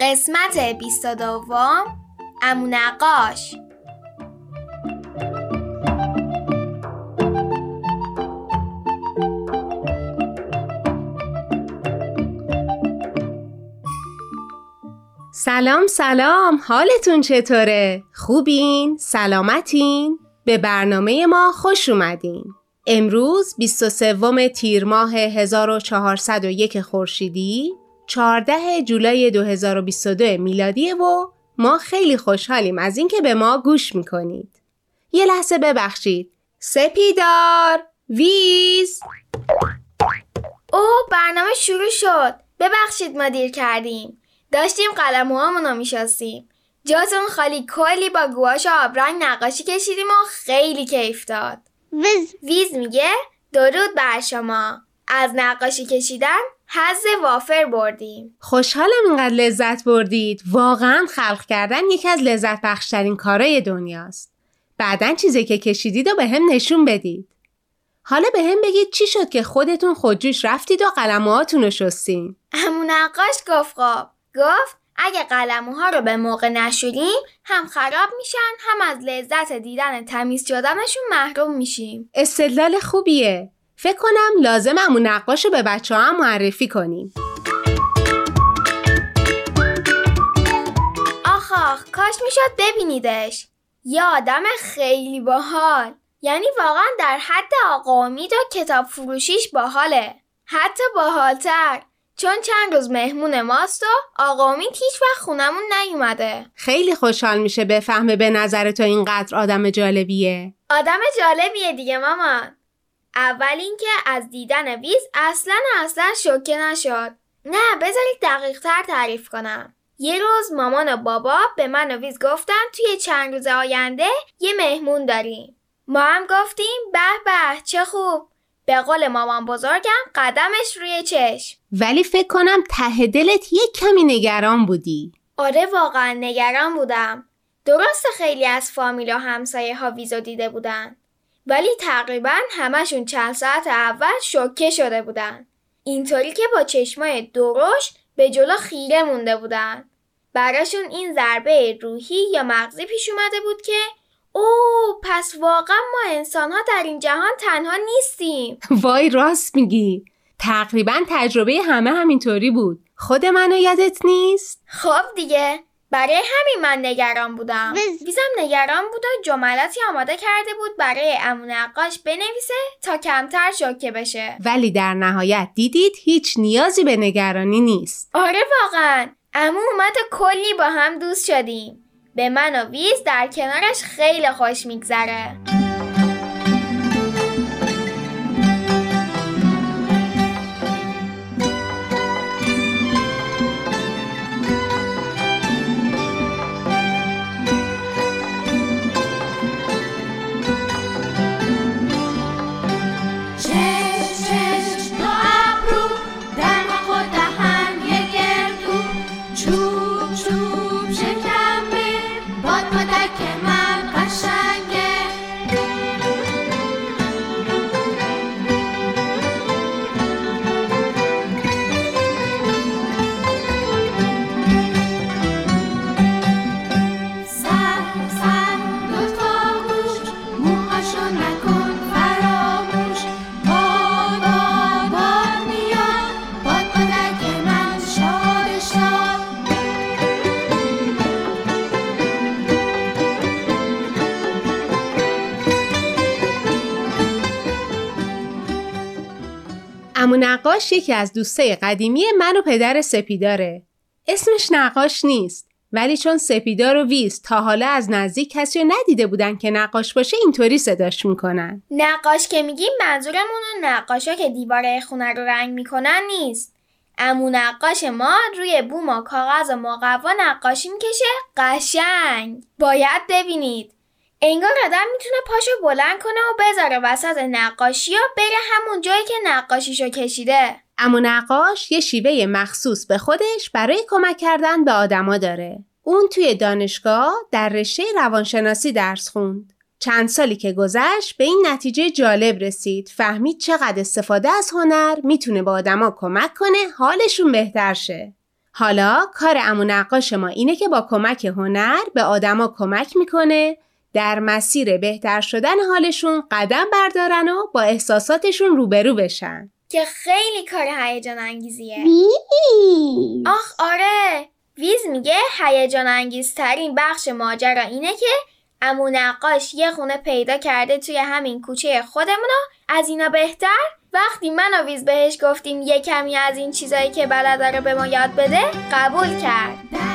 قسمت 22 امو نقاش سلام سلام حالتون چطوره؟ خوبین؟ سلامتین؟ به برنامه ما خوش اومدین امروز 23 تیر ماه 1401 خورشیدی 14 جولای 2022 میلادی و ما خیلی خوشحالیم از اینکه به ما گوش می‌کنید. یه لحظه ببخشید. سپیدار ویز او برنامه شروع شد. ببخشید ما دیر کردیم. داشتیم قلموهامون رو میشستیم. جاتون خالی کلی با گواش آبرنگ نقاشی کشیدیم و خیلی کیف داد. ویز ویز میگه درود بر شما. از نقاشی کشیدن حز وافر بردیم. خوشحالم اینقدر لذت بردید. واقعا خلق کردن یکی از لذت بخشترین کارای دنیاست. بعدا چیزی که کشیدید و به هم نشون بدید. حالا به هم بگید چی شد که خودتون خودجوش رفتید و قلموهاتون رو شستین. همون نقاش گفت خواب. گفت اگه قلموها رو به موقع نشوریم هم خراب میشن هم از لذت دیدن تمیز شدنشون محروم میشیم. استدلال خوبیه. فکر کنم لازم امون نقاش رو به بچه هم معرفی کنیم. آخ آخ کاش می‌شد ببینیدش. یه آدم خیلی باحال. یعنی واقعا در حد آقا امید و کتاب فروشیش باحاله. حتی باحالتر. چون چند روز مهمون ماست و آقا امید هیچ وقت خونمون نیومده. خیلی خوشحال میشه بفهمه به نظر تو اینقدر آدم جالبیه. آدم جالبیه دیگه مامان. اول اینکه از دیدن ویز اصلا اصلا شوکه نشد. نه بذارید دقیق تر تعریف کنم. یه روز مامان و بابا به من و ویز گفتن توی چند روز آینده یه مهمون داریم. ما هم گفتیم به به چه خوب. به قول مامان بزرگم قدمش روی چشم. ولی فکر کنم ته دلت یه کمی نگران بودی. آره واقعا نگران بودم. درست خیلی از فامیل و همسایه ها ویزو دیده بودن. ولی تقریبا همشون چند ساعت اول شوکه شده بودن. اینطوری که با چشمای درشت به جلو خیره مونده بودن. براشون این ضربه روحی یا مغزی پیش اومده بود که او پس واقعا ما انسان ها در این جهان تنها نیستیم وای راست میگی تقریبا تجربه همه همینطوری بود خود منو یادت نیست؟ خب دیگه برای همین من نگران بودم. ویزم نگران بود و جملاتی آماده کرده بود برای امون نقاش بنویسه تا کمتر شوکه بشه. ولی در نهایت دیدید هیچ نیازی به نگرانی نیست. آره واقعا. امو اومد و کلی با هم دوست شدیم. به من و ویز در کنارش خیلی خوش میگذره. امو نقاش یکی از دوستای قدیمی من و پدر سپیداره. اسمش نقاش نیست. ولی چون سپیدار و ویز تا حالا از نزدیک کسی رو ندیده بودن که نقاش باشه اینطوری صداش می‌کنن نقاش که میگیم منظورمون نقاشا که دیواره خونه رو رنگ می‌کنن نیست امو نقاش ما روی بوم و کاغذ و مقوا نقاشی می‌کشه قشنگ باید ببینید انگار آدم می‌تونه پاشو بلند کنه و بذاره وسط نقاشی و بره همون جایی که نقاشیشو کشیده. امو نقاش یه شیوه مخصوص به خودش برای کمک کردن به آدما داره. اون توی دانشگاه در رشته روانشناسی درس خوند. چند سالی که گذشت به این نتیجه جالب رسید. فهمید چقدر استفاده از هنر می‌تونه به آدما کمک کنه حالشون بهتر شه. حالا کار امو نقاش ما اینه که با کمک هنر به آدما کمک می‌کنه در مسیر بهتر شدن حالشون قدم بردارن و با احساساتشون روبرو بشن. که خیلی کار هیجان انگیزیه. آخ آره. ویز میگه هیجان انگیزترین بخش ماجرا اینه که امو نقاش یه خونه پیدا کرده توی همین کوچه خودمون از اینا بهتر؟ وقتی من و ویز بهش گفتیم یه کمی از این چیزایی که بلد داره به ما یاد بده قبول کرد.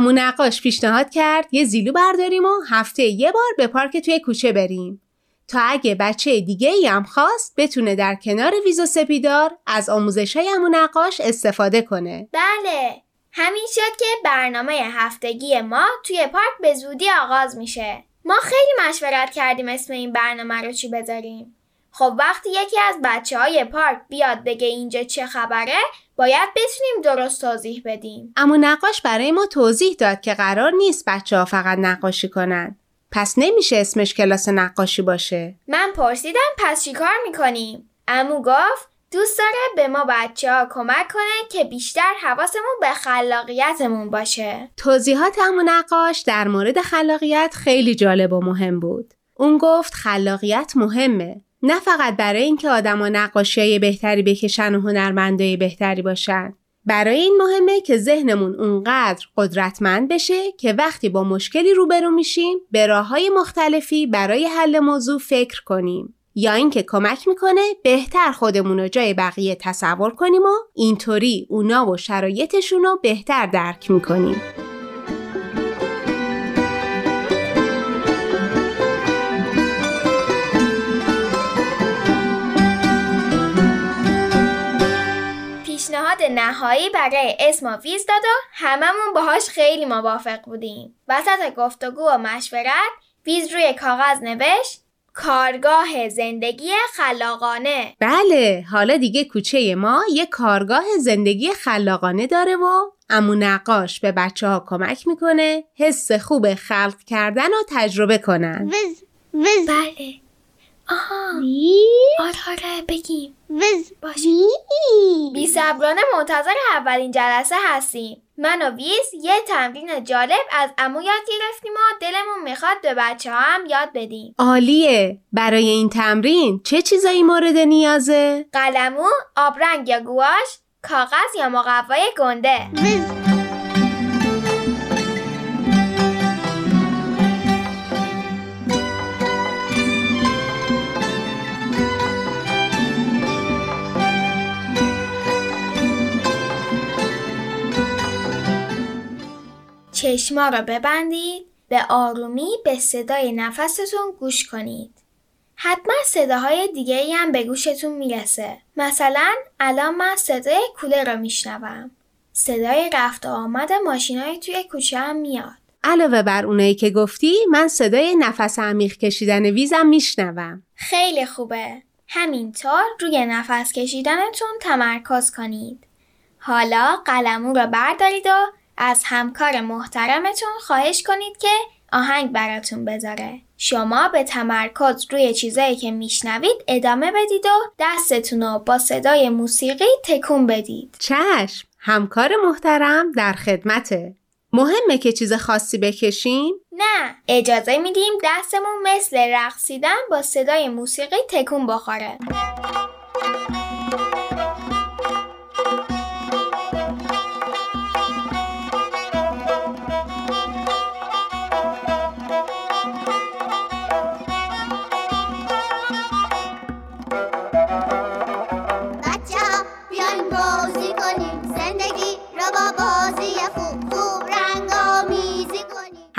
امو نقاش پیشنهاد کرد یه زیلو برداریم و هفته یه بار به پارک توی کوچه بریم. تا اگه بچه دیگه ای هم خواست بتونه در کنار ویزو سپیدار از آموزش های امو نقاش استفاده کنه. بله. همین شد که برنامه هفتگی ما توی پارک به زودی آغاز میشه. ما خیلی مشورت کردیم اسم این برنامه رو چی بذاریم. خب وقتی یکی از بچه های پارک بیاد بگه اینجا چه خبره باید بتونیم درست توضیح بدیم. اما نقاش برای ما توضیح داد که قرار نیست بچه ها فقط نقاشی کنن. پس نمیشه اسمش کلاس نقاشی باشه. من پرسیدم پس چیکار می‌کنیم؟ امو گفت دوست داره به ما بچه ها کمک کنه که بیشتر حواسمون به خلاقیتمون باشه. توضیحات امو نقاش در مورد خلاقیت خیلی جالب و مهم بود. اون گفت خلاقیت مهمه. نه فقط برای اینکه آدما نقاشی بهتری بکشن و هنرمندای بهتری باشن. برای این مهمه که ذهنمون اونقدر قدرتمند بشه که وقتی با مشکلی روبرو میشیم به راه های مختلفی برای حل موضوع فکر کنیم. یا اینکه کمک می‌کنه بهتر خودمون رو جای بقیه تصور کنیم و اینطوری اونا و شرایطشون رو بهتر درک می‌کنیم. پیشنهاد نهایی برای اسم ویز داد و هممون باهاش خیلی موافق بودیم. وسط گفتگو و مشورت ویز روی کاغذ نوشت کارگاه زندگی خلاقانه. بله حالا دیگه کوچه ما یه کارگاه زندگی خلاقانه داره و امو نقاش به بچه ها کمک می‌کنه حس خوب خلق کردن و تجربه کنن. وز وز بله. آها. آره آره بگیم. وز باشیم بی صبرانه منتظر اولین جلسه هستیم. من و ویز یه تمرین جالب از امو یاد گرفتیم و دلمون می‌خواد به بچه ها هم یاد بدیم. عالیه. برای این تمرین چه چیزایی مورد نیازه؟ قلمو، آبرنگ یا گواش، کاغذ یا مقوای گنده. وز چشما رو ببندید به آرومی به صدای نفستون گوش کنید. حتما صداهای دیگه ای هم به گوشتون می‌رسه. مثلا الان من صدای کوله رو میشنوم. صدای رفت و آمد ماشینای توی کوچه هم میاد. علاوه بر اونایی که گفتی من صدای نفس عمیق کشیدن ویزم میشنوم خیلی خوبه. همینطور روی نفس کشیدنتون تمرکز کنید. حالا قلمو رو بردارید و از همکار محترمتون خواهش کنید که آهنگ براتون بذاره. شما به تمرکز روی چیزایی که میشنوید ادامه بدید و دستتون رو با صدای موسیقی تکون بدید. چشم همکار محترم در خدمته. مهمه که چیز خاصی بکشیم؟ نه اجازه میدیم دستمون مثل رقصیدن با صدای موسیقی تکون بخوره.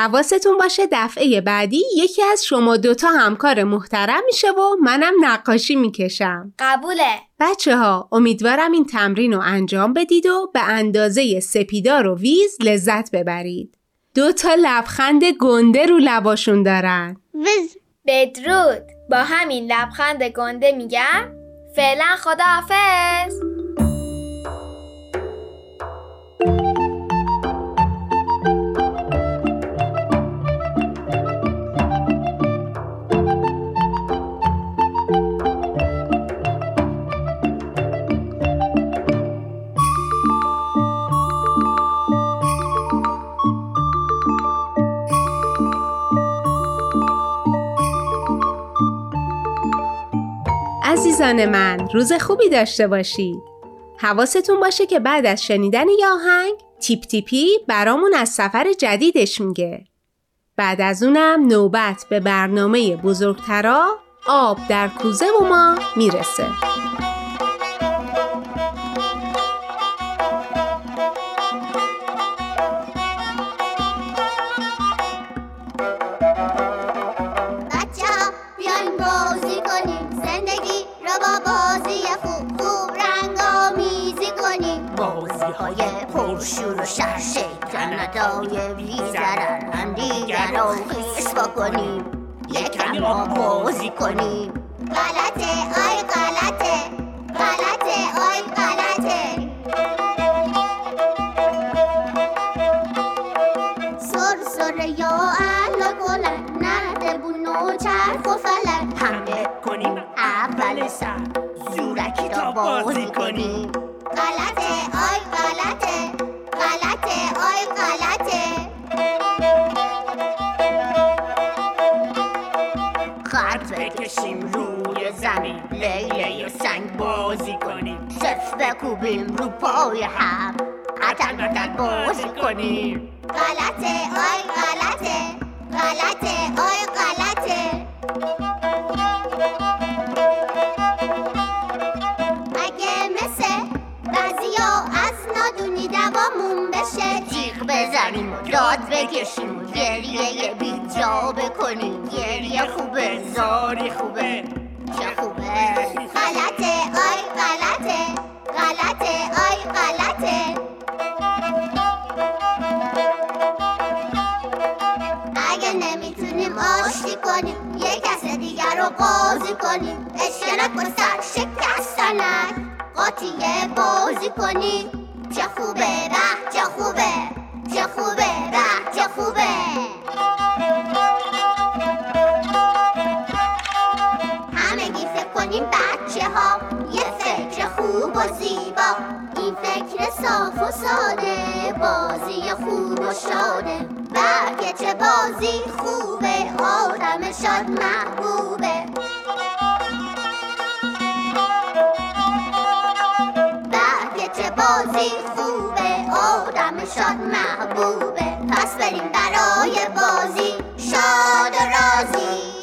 حواستون باشه دفعه بعدی یکی از شما دوتا همکار محترم میشه و منم نقاشی می‌کشم. قبوله. بچه ها امیدوارم این تمرین رو انجام بدید و به اندازه سپیدار و ویز لذت ببرید. دوتا لبخند گنده رو لباشون دارن. ویز. بدرود. با همین لبخند گنده میگم فعلا خداحافظ. عزیزان من روز خوبی داشته باشید. حواستون باشه که بعد از شنیدن یه آهنگ تیپ تیپی برامون از سفر جدیدش میگه. بعد از اونم نوبت به برنامه بزرگترا آب در کوزه و ما می‌رسه. شور و شر شیطن ندای بی زرن دیگر رو خیس بکنیم. یکم ما بازی کنیم. غلطه آی غلطه. غلطه آی غلطه. سر سر یا اهل گلن نرده بونو چرخ و فلن حمله کنیم اول سر. زورکی تا بازی کنیم. بکوبیم رو پای هم. عتن عتن بازی کنیم. غلطه آی غلطه. غلطه آی غلطه. بزنیم و داد بکشیم گریه بی جا بکنیم. گریه خوبه زاری خوبه. کنیم. یه کس دیگر رو قاضی کنیم. اشترک و سر شکستنک قاطیه بازی کنیم. چه خوبه به چه خوبه. چه خوبه به چه خوبه. همگی فکر کنیم بچه ها یه فکر خوب و زیبا. این فکر صاف و ساده بازی خوب و شاده. برگه چه بازی خوبه آدم شاد محبوبه. برکه چه بازی خوبه آدم شاد محبوبه. پس بریم برای بازی شاد و راضی.